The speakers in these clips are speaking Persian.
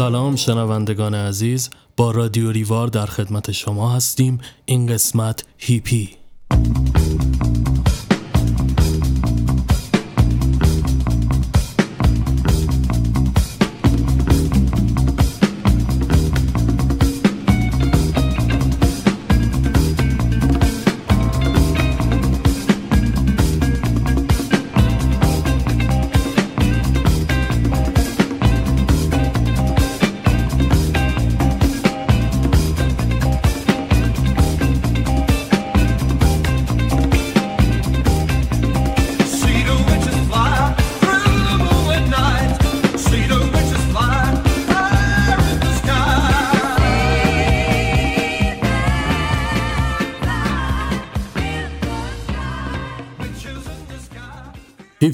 سلام شنوندگان عزیز با رادیو ریوار در خدمت شما هستیم. این قسمت هیپی.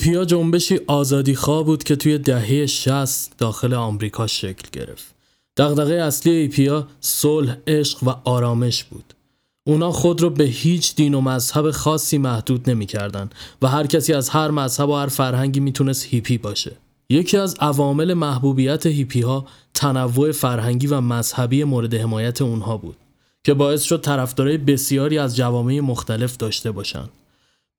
هیپیا جنبشی آزادیخواه بود که توی دهه 60 داخل آمریکا شکل گرفت. دغدغه اصلی هیپیا صلح، عشق و آرامش بود. اونا خود رو به هیچ دین و مذهب خاصی محدود نمی‌کردن و هر کسی از هر مذهب و هر فرهنگی می‌تونست هیپی باشه. یکی از عوامل محبوبیت هیپی ها تنوع فرهنگی و مذهبی مورد حمایت اونها بود که باعث شد طرفدارای بسیاری از جوامع مختلف داشته باشند.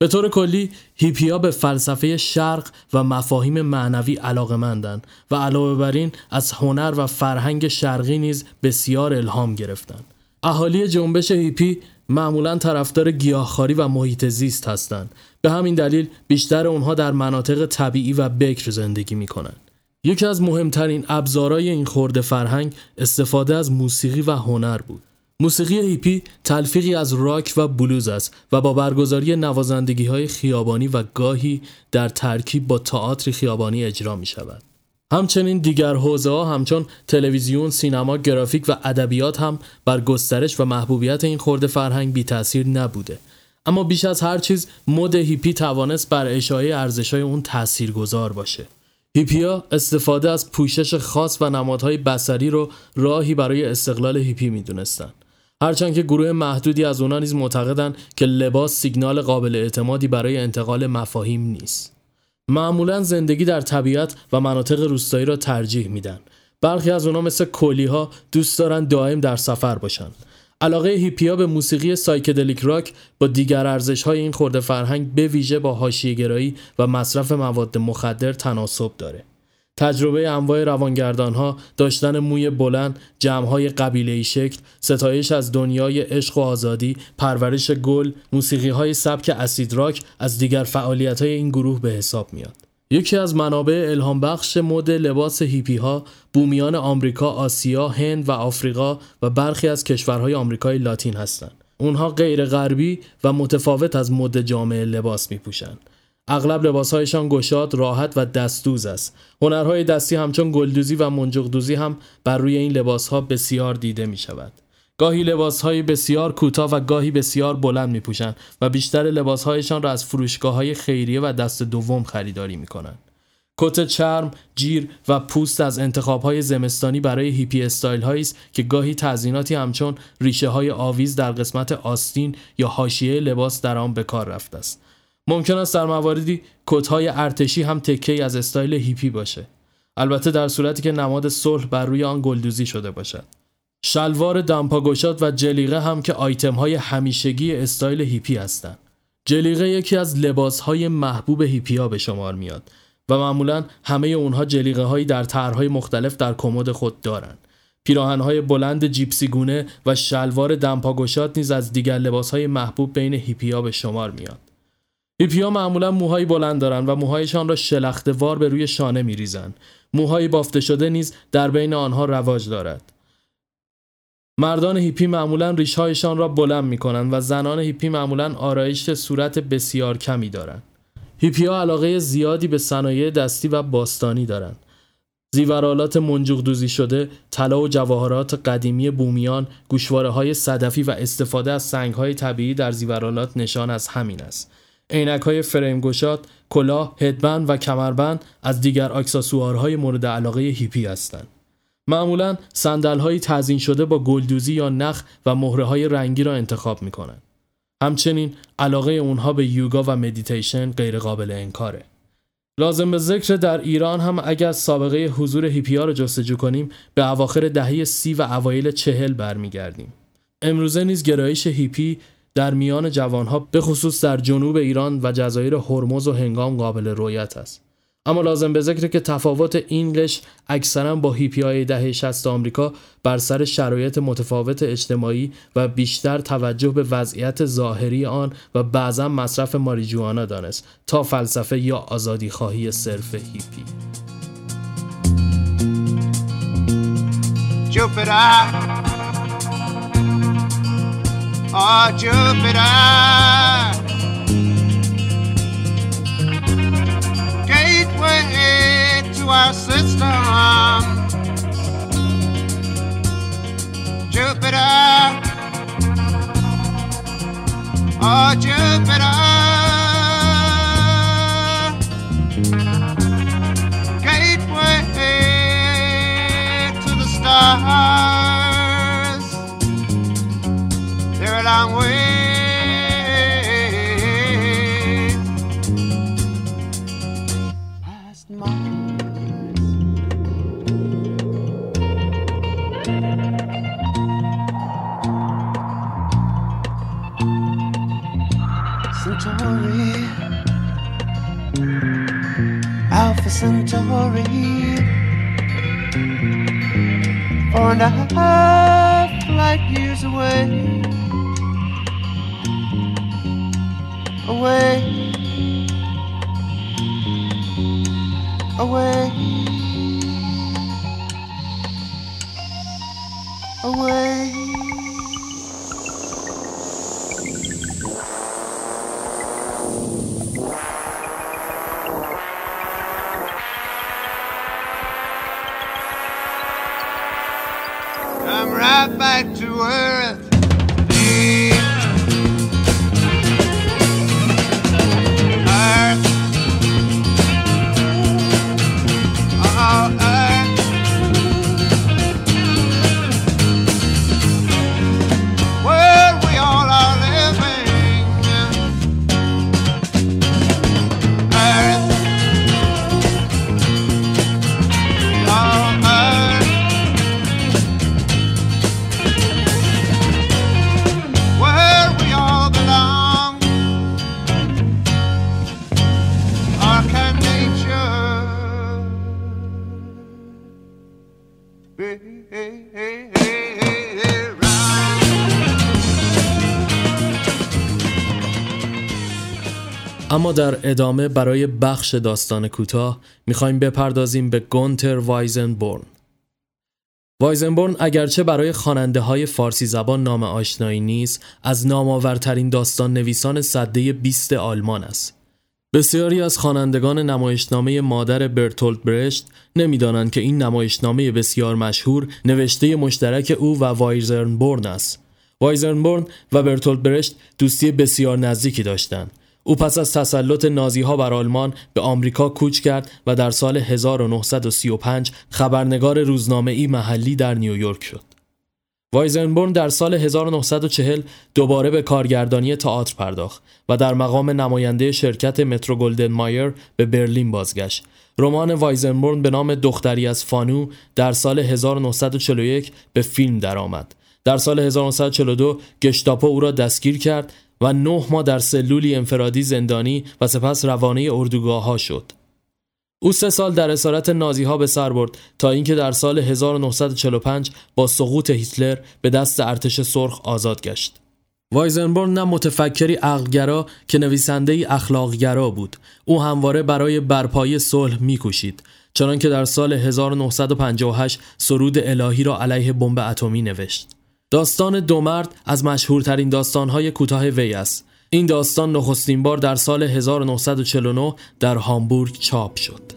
به طور کلی هیپیا به فلسفه شرق و مفاهیم معنوی علاقمندند و علاوه بر این از هنر و فرهنگ شرقی نیز بسیار الهام گرفتند. اهالی جنبش هیپی معمولا طرفدار گیاهخواری و محیط زیست هستند. به همین دلیل بیشتر اونها در مناطق طبیعی و بکر زندگی می کنند. یکی از مهمترین ابزارهای این خورده فرهنگ استفاده از موسیقی و هنر بود. موسیقی هیپی تلفیقی از راک و بلوز است و با برگزاری نوازندگی های خیابانی و گاهی در ترکیب با تئاتر خیابانی اجرا می شود. همچنین دیگر حوزه ها همچون تلویزیون، سینما، گرافیک و ادبیات هم بر گسترش و محبوبیت این خورده فرهنگ بی تاثیر نبوده. اما بیش از هر چیز مد هیپی توانست بر اشاعه ارزش‌های اون تاثیرگذار باشه. هیپیا استفاده از پوشش خاص و نمادهای بصری رو راهی برای استقلال هیپی می‌دونستند. هرچند که گروه محدودی از اونا نیز معتقدند که لباس سیگنال قابل اعتمادی برای انتقال مفاهیم نیست. معمولا زندگی در طبیعت و مناطق روستایی را ترجیح میدن. برخی از اونا مثل کولی ها دوست دارن دائم در سفر باشن. علاقه هیپیا به موسیقی psychedelic rock با دیگر ارزش های این خرده فرهنگ به ویژه با حاشیه گرایی و مصرف مواد مخدر تناسب داره. تجربه انواع روانگردان ها، داشتن موی بلند، جمع های قبیله شکل، ستایش از دنیای عشق و آزادی، پرورش گل، موسیقی های سبک اسید راک از دیگر فعالیت های این گروه به حساب میاد. یکی از منابع الهام بخش مد لباس هیپی ها بومیان آمریکا، آسیا، هند و آفریقا و برخی از کشورهای آمریکای لاتین هستند. اونها غیر غربی و متفاوت از مد جامعه لباس می پوشند. اغلب لباسهایشان گشاد، راحت و دستدوز است. هنرهای دستی همچون گلدوزی و منجقدوزی هم بر روی این لباسها بسیار دیده می شود. گاهی لباسهای بسیار کوتاه و گاهی بسیار بلند می پوشند و بیشتر لباسهایشان را از فروشگاه های خیریه و دست دوم خریداری می کنند. کت چرم، جیر و پوست از انتخاب های زمستانی برای هیپی استایل هایی است که گاهی تزییناتی همچون ریشه های آویز در قسمت آستین یا حاشیه لباس در آن به کار رفته است. ممکن است در مواردی کتهای ارتشی هم تکه از استایل هیپی باشه. البته در صورتی که نماد صلح بر روی آن گلدوزی شده باشد. شلوار دمپاگشاد و جلیقه هم که آیتم های همیشگی استایل هیپی هستند. جلیقه یکی از لباس های محبوب هیپیا به شمار میاد و معمولا همه اونها جلیقه هایی در طرحهای مختلف در کمد خود دارند. پیراهن های بلند جیپسی گونه و شلوار دمپاگشاد نیز از دیگر لباس های محبوب بین هیپیا به شمار میاد. هیپیا معمولا موهای بلند دارند و موهایشان را شلخته‌وار به روی شانه میریزند. موهای بافته شده نیز در بین آنها رواج دارد. مردان هیپی معمولا ریشهایشان را بلند می کنند و زنان هیپی معمولا آرایش صورت بسیار کمی دارند. هیپی ها علاقه زیادی به صنایع دستی و باستانی دارند. زیورالات منجوق دوزی شده، طلا و جواهرات قدیمی بومیان، گوشواره های صدفی و استفاده از سنگ های طبیعی در زیورالات نشان از همین است. عینک های فریم گشاد، کلاه، headband و کمربند از دیگر اکسسوارهای مورد علاقه هیپی هستند. معمولا صندل های تزیین شده با گلدوزی یا نخ و مهره های رنگی را انتخاب می کنند. همچنین علاقه اونها به یوگا و مدیتیشن غیر قابل انکاره. لازم به ذکر در ایران هم اگر سابقه حضور هیپیا رو جستجو کنیم به اواخر دهه سی و اوایل چهل برمیگردیم. امروزه نیز گرایش هیپی در میان جوانها به خصوص در جنوب ایران و جزایر هرمز و هنگام قابل رویت است. اما لازم به ذکر که تفاوت اینگلش اکثرا با هیپی های دهه 60 آمریکا بر سر شرایط متفاوت اجتماعی و بیشتر توجه به وضعیت ظاهری آن و بعضا مصرف ماریجوانا دانست تا فلسفه یا آزادی خواهی صرف هیپی Jupiter. Oh, Jupiter. Gateway to our system. Jupiter. Oh, Jupiter. gateway to the stars. Away. اما در ادامه برای بخش داستان کوتاه می‌خوایم بپردازیم به گونتر وایزنبورن. وایزنبورن اگرچه برای خواننده های فارسی زبان نام آشنایی نیست از نامآورترین داستان نویسان سده 20 آلمان است. بسیاری از خوانندگان نمایشنامه مادر برتولد برشت نمی‌دانند که این نمایشنامه بسیار مشهور نوشته مشترک او و وایزنبورن است. وایزنبورن و برتولد برشت دوستی بسیار نزدیکی داشتند. او پس از تسلط نازی ها بر آلمان به آمریکا کوچ کرد و در سال 1935 خبرنگار روزنامه‌ای محلی در نیویورک شد. وایزنبورن در سال 1940 دوباره به کارگردانی تئاتر پرداخت و در مقام نماینده شرکت مترو گلدن مایر به برلین بازگشت. رمان وایزنبورن به نام دختری از فانو در سال 1941 به فیلم درآمد. در سال 1942 گشتاپو او را دستگیر کرد و نه ماه در سلولی انفرادی زندانی و سپس روانه اردوگاه ها شد. او سه سال در اسارت نازی ها به سر برد تا اینکه در سال 1945 با سقوط هیتلر به دست ارتش سرخ آزاد گشت. وایزنبورن نه متفکری عقلگرا که نویسنده ای اخلاقگرا بود. او همواره برای برپایی صلح میکوشید. چنانکه در سال 1958 سرود الهی را علیه بمب اتمی نوشت. داستان دو مرد از مشهورترین داستانهای کوتاه وی است. این داستان نخستین بار در سال 1949 در هامبورگ چاپ شد.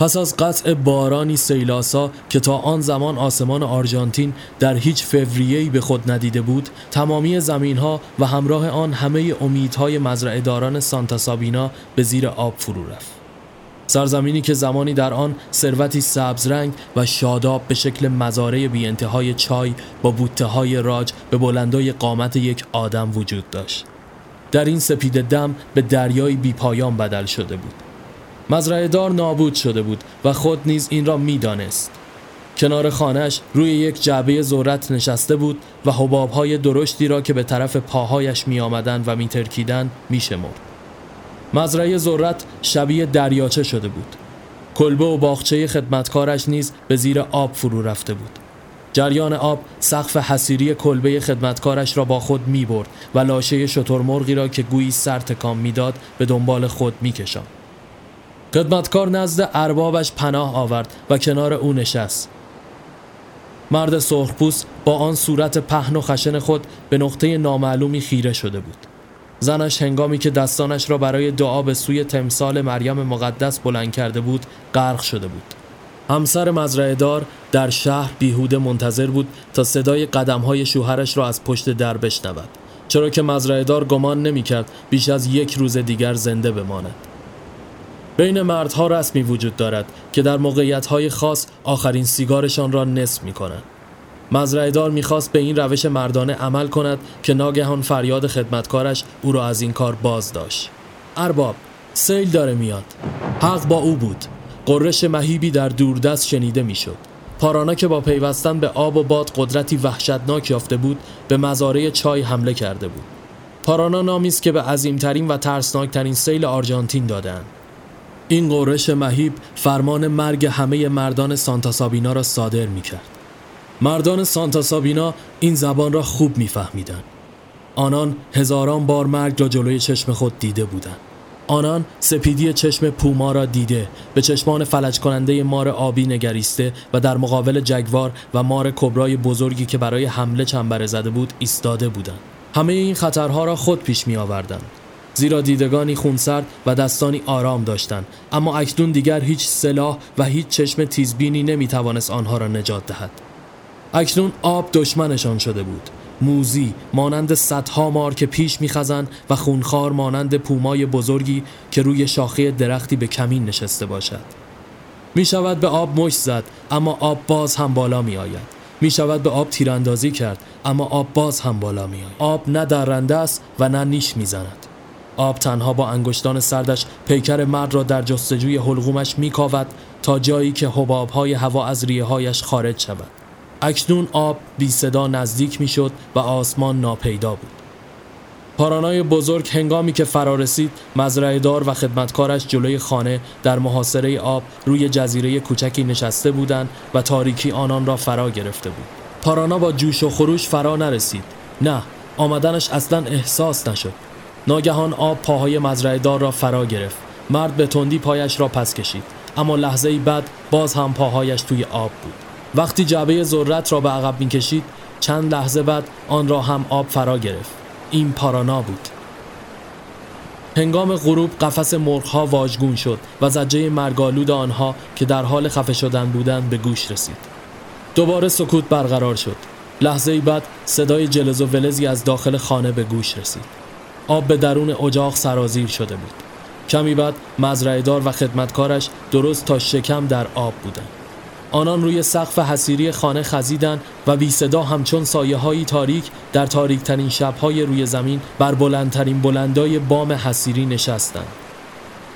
پس از قطع بارانی سیلاسا که تا آن زمان آسمان آرژانتین در هیچ فوریه‌ای به خود ندیده بود تمامی زمینها و همراه آن همه امیدهای مزرعه داران سانتا سابینا به زیر آب فرو رفت. سرزمینی که زمانی در آن ثروتی سبزرنگ و شاداب به شکل مزارع بی انتهای چای با بوته های راج به بلندای قامت یک آدم وجود داشت. در این سپید دم به دریایی بی پایان بدل شده بود. مزرعه دار نابود شده بود و خود نیز این را می‌دانست. کنار خانهش روی یک جعبه ذرت نشسته بود و حبابهای درشتی را که به طرف پاهایش می آمدن و می ترکیدن می شمرد. مزرعه ذرت شبیه دریاچه شده بود. کلبه و باغچه خدمتکارش نیز به زیر آب فرو رفته بود. جریان آب سقف حسیری کلبه خدمتکارش را با خود می برد و لاشه شترمرغی را که گویی سر تکان می‌داد به دنبال خود می کشان. خدمتکار نزد اربابش پناه آورد و کنار او نشست. مرد سرخپوست با آن صورت پهن و خشن خود به نقطه نامعلومی خیره شده بود. زنش هنگامی که دستانش را برای دعا به سوی تمثال مریم مقدس بلند کرده بود غرق شده بود. همسر مزرعه دار در شهر بیهوده منتظر بود تا صدای قدمهای شوهرش را از پشت در بشنود چرا که مزرعه دار گمان نمی کرد بیش از یک روز دیگر زنده بماند. بین مردها رسمی وجود دارد که در موقعیت‌های خاص آخرین سیگارشان را نصف می کنند. مزرعه دار می‌خواست به این روش مردانه عمل کند که ناگهان فریاد خدمتکارش او را از این کار باز داشت. ارباب سیل داره میاد. حق با او بود. قررش مهیبی در دوردست شنیده می‌شد. پارانا که با پیوستن به آب و باد قدرتی وحشتناک یافته بود به مزارع چای حمله کرده بود. پارانا نامی است که به عظیمترین و ترسناکترین سیل آرژانتین دادند. این قررش مهیب فرمان مرگ همه مردان سانتا سابینا را صادر می کرد. مردان سانتا سابینا این زبان را خوب می فهمیدن. آنان هزاران بار مرگ را جلوی چشم خود دیده بودند. آنان سپیدی چشم پوما را دیده به چشمان فلج کننده مار آبی نگریسته و در مقابل جگوار و مار کبرای بزرگی که برای حمله چنبره زده بود ایستاده بودند. همه این خطرها را خود پیش می آوردند. زیرا دیدگانی خونسرد و دستانی آرام داشتند. اما اکنون دیگر هیچ سلاح و هیچ چشم تیزبینی نمی توانست آنها را نجات دهد. اکنون آب دشمنشان شده بود. موزی مانند صدها مار که پیش میخزند و خونخوار مانند پومای بزرگی که روی شاخه درختی به کمین نشسته باشد. می شود به آب مش زد اما آب باز هم بالا می آید می شود به آب تیراندازی کرد اما آب باز هم بالا می آید آب نه درنده است و نه نیش می زند آب تنها با انگشتان سردش پیکر مرد را در جستجوی حلقومش میکاود تا جایی که حبابهای هوا از ریه هایش خارج شود. اکنون آب بی صدا نزدیک می‌شد و آسمان ناپیدا بود. پارانای بزرگ هنگامی که فرا رسید مزرعه دار و خدمتکارش جلوی خانه در محاصره آب روی جزیره کوچکی نشسته بودند و تاریکی آنان را فرا گرفته بود. پارانا با جوش و خروش فرا نرسید. نه آمدنش اصلا احساس نشد. ناگهان آب پاهای مزرعه دار را فرا گرفت. مرد به تندی پایش را پس کشید. اما لحظه ای بعد باز هم پاهایش توی آب بود. وقتی جعبه ذرت را به عقب می کشید چند لحظه بعد آن را هم آب فرا گرفت. این پارانا بود. هنگام غروب قفس مرغها واژگون شد و زجه مرگالود آنها که در حال خفه شدن بودند به گوش رسید. دوباره سکوت برقرار شد. لحظه ای بعد صدای جلز و ولزی از داخل خانه به گوش رسید. آب به درون اجاق سرازیر شده بود کمی بعد مزرعه دار و خدمتکارش درست تا شکم در آب بودند آنان روی سقف حسیری خانه خزیدند و بی صدا همچون سایه های تاریک در تاریک ترین شبهای روی زمین بر بلندترین بلندای بام حسیری نشستند.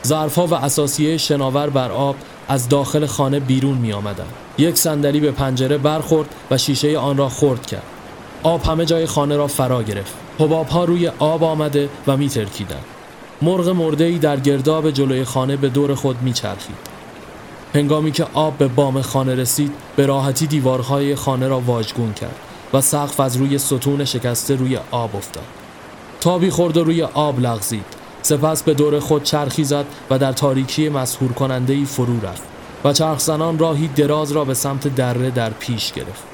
ظرفها و اساسیه شناور بر آب از داخل خانه بیرون می آمدن. یک صندلی به پنجره برخورد و شیشه آن را خورد کرد. آب همه جای خانه را فرا گرفت. حباب ها روی آب آمده و می ترکیدن. مرغ مرده در گرداب جلوی خانه به دور خود می چرخید. هنگامی که آب به بام خانه رسید به راحتی دیوارهای خانه را واژگون کرد و سقف از روی ستون شکسته روی آب افتاد تابی خورد و روی آب لغزید سپس به دور خود چرخی زد و در تاریکی مسهور کننده ای فرو رفت و چرخ زنان راهی دراز را به سمت دره در پیش گرفت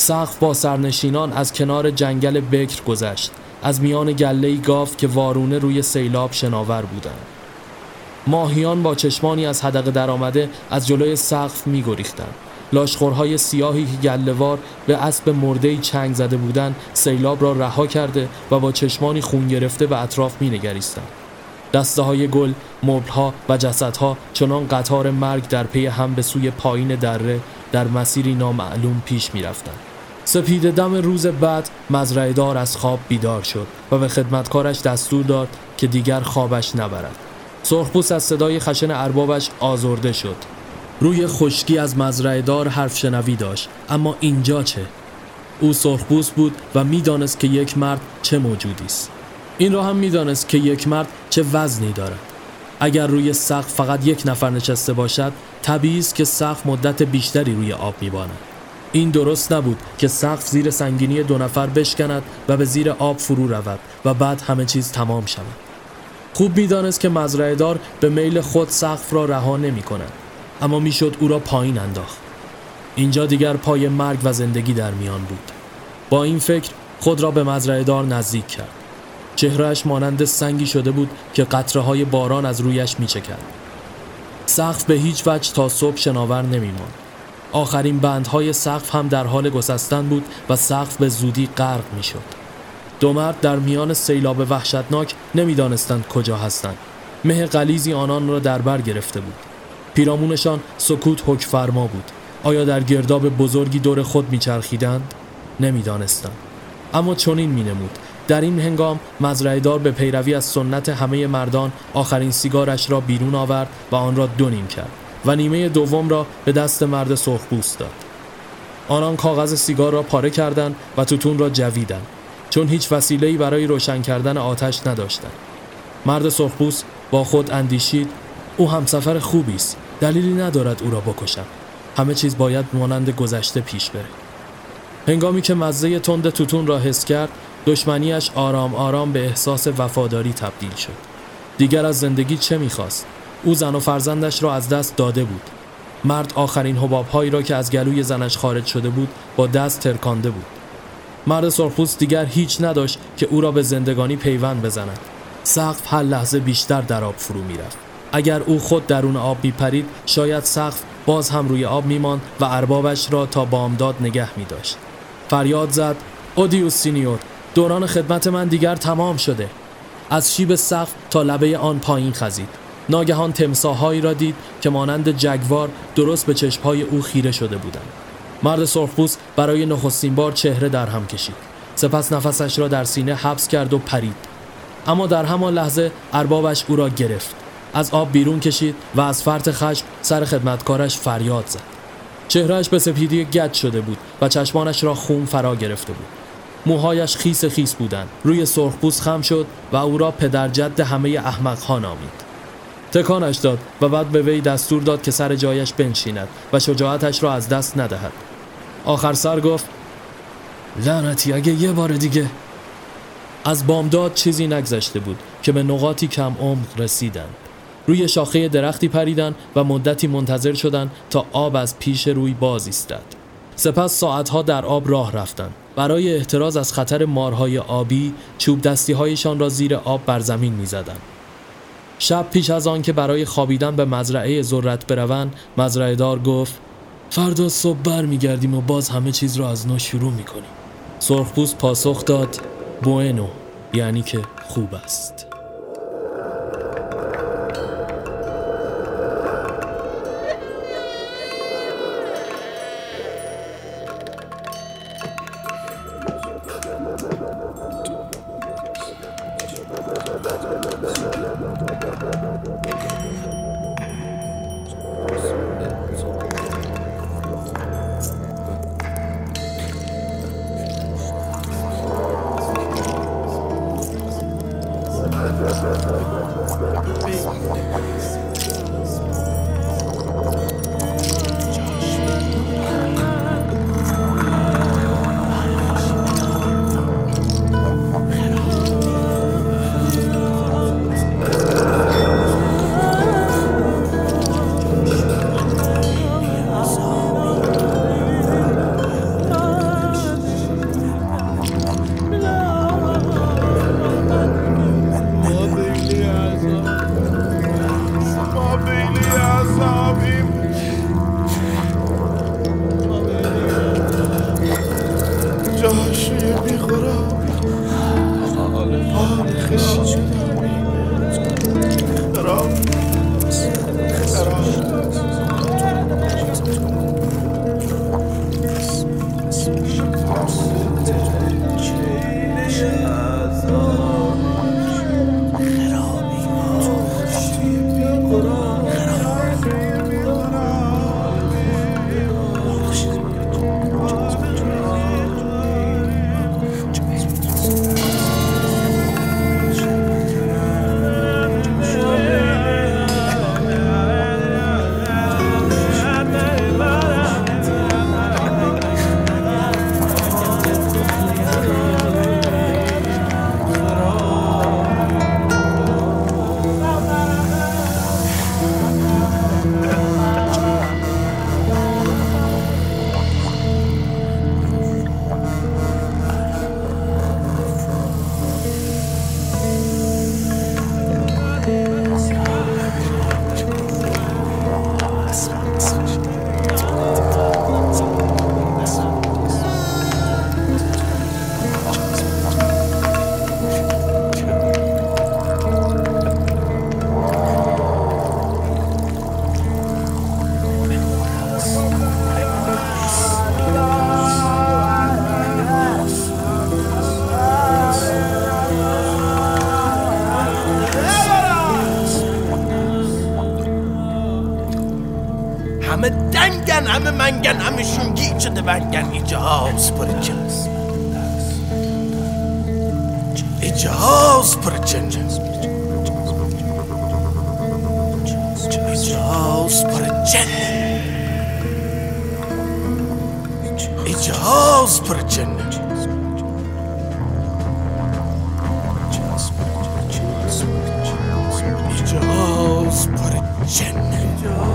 سقف با سرنشینان از کنار جنگل بکر گذشت از میان گله گاف که وارونه روی سیلاب شناور بودند ماهیان با چشمانی از حدقه درآمده از جلوی سقف می گریختند. لاشخورهای سیاهی که گلهوار به اسب مردهی چنگ زده بودند سیلاب را رها کرده و با چشمانی خون گرفته به اطراف می نگریستند. دسته های گل، مبلها و جسدها چنان قطار مرگ در پی هم به سوی پایین دره در مسیری نامعلوم پیش می رفتن. سپید دم روز بعد مزرعه دار از خواب بیدار شد و به خدمتکارش دستور داد که دیگر خوابش نبرد. سرخپوست از صدای خشن اربابش آزرده شد. روی خشکی از مزرعه دار حرف شنوی داشت اما اینجا چه؟ او سرخپوست بود و می‌دانست که یک مرد چه موجودی است. این را هم می‌دانست که یک مرد چه وزنی دارد. اگر روی سقف فقط یک نفر نشسته باشد طبیعی است که سقف مدت بیشتری روی آب میباند این درست نبود که سقف زیر سنگینی دو نفر بشکند و به زیر آب فرو رود و بعد همه چیز تمام شود خوب می‌دانست که مزرعه دار به میل خود سقف را رها نمی کند اما می‌شد او را پایین انداخت اینجا دیگر پای مرگ و زندگی در میان بود با این فکر خود را به مزرعه دار نزدیک کرد چهرهش مانند سنگی شده بود که قطره های باران از رویش می چکد. سقف به هیچ وجه تا صبح شناور نمی ماند. آخرین بندهای سقف هم در حال گسستن بود و سقف به زودی غرق می شد. دو مرد در میان سیلاب وحشتناک نمی‌دانستند کجا هستند. مه قلیزی آنان را در بر گرفته بود. پیرامونشان سکوت حک فرما بود. آیا در گرداب بزرگی دور خود میچرخیدند؟ نمی‌دانستم. اما چنین مینمود در این هنگام مزرعه دار به پیروی از سنت همه مردان آخرین سیگارش را بیرون آورد و آن را دو نیم کرد و نیمه دوم را به دست مرد سرخپوست داد. آنان کاغذ سیگار را پاره کردند و توتون را جویدند چون هیچ وسیله‌ای برای روشن کردن آتش نداشتند. مرد سرخپوست با خود اندیشید او همسفر خوبی است دلیلی ندارد او را بکشم همه چیز باید مانند گذشته پیش بره هنگامی که مزه تند توتون را حس کرد دشمنیش آرام آرام به احساس وفاداری تبدیل شد دیگر از زندگی چه می‌خواست او زن و فرزندش را از دست داده بود. مرد آخرین حبابهایی را که از گلوی زنش خارج شده بود با دست ترکانده بود. مرد سرخپوست دیگر هیچ نداشت که او را به زندگانی پیوند بزند. سقف هر لحظه بیشتر در آب فرو می‌رفت. اگر او خود درون آب میپرید شاید سقف باز هم روی آب میماند و اربابش را تا بامداد نگه میداشت. فریاد زد اودیوس سینیور دوران خدمت من دیگر تمام شده. از شیب سقف تا لبه آن پایین خزید. ناگهان تمساهایی را دید که مانند جگوار درست به چشمهای او خیره شده بودند. مرد سرخپوست برای نخستین بار چهره در هم کشید. سپس نفسش را در سینه حبس کرد و پرید. اما در همان لحظه اربابش او را گرفت. از آب بیرون کشید و از فرط خشم سر خدمتکارش فریاد زد. چهرهش به سپیدی گچ شده بود و چشمانش را خون فرا گرفته بود. موهایش خیس خیس بودند. روی سرخپوست خم شد و او را پدر جد همه احمقها نامید. تکانش داد و بعد به وی دستور داد که سر جایش بنشیند و شجاعتش را از دست ندهد. آخر سر گفت لعنتی اگه یه بار دیگه. از بامداد چیزی نگذشته بود که به نقاطی کم عمق رسیدند. روی شاخه درختی پریدن و مدتی منتظر شدند تا آب از پیش روی باز ایستد. سپس ساعتها در آب راه رفتند. برای احتراز از خطر مارهای آبی چوب دستی هایشان را زیر آب بر زمین می‌زدند. شب پیش از آن که برای خوابیدن به مزرعه ذرت بروند مزرعه دار گفت فردا صبح بر میگردیم و باز همه چیز را از نو شروع می‌کنیم. سرخپوست پاسخ داد بوئنو یعنی که خوب است. casa. منگن همه منگن همه شونگی شده منگن اینجا هاست پر جنس اینجا هاست پر جنس اینجا هاست پر جنس اینجا پر جنس Jasper, Jasper, Jasper, Jasper,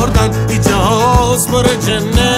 oradan Hiç ağız mırıcını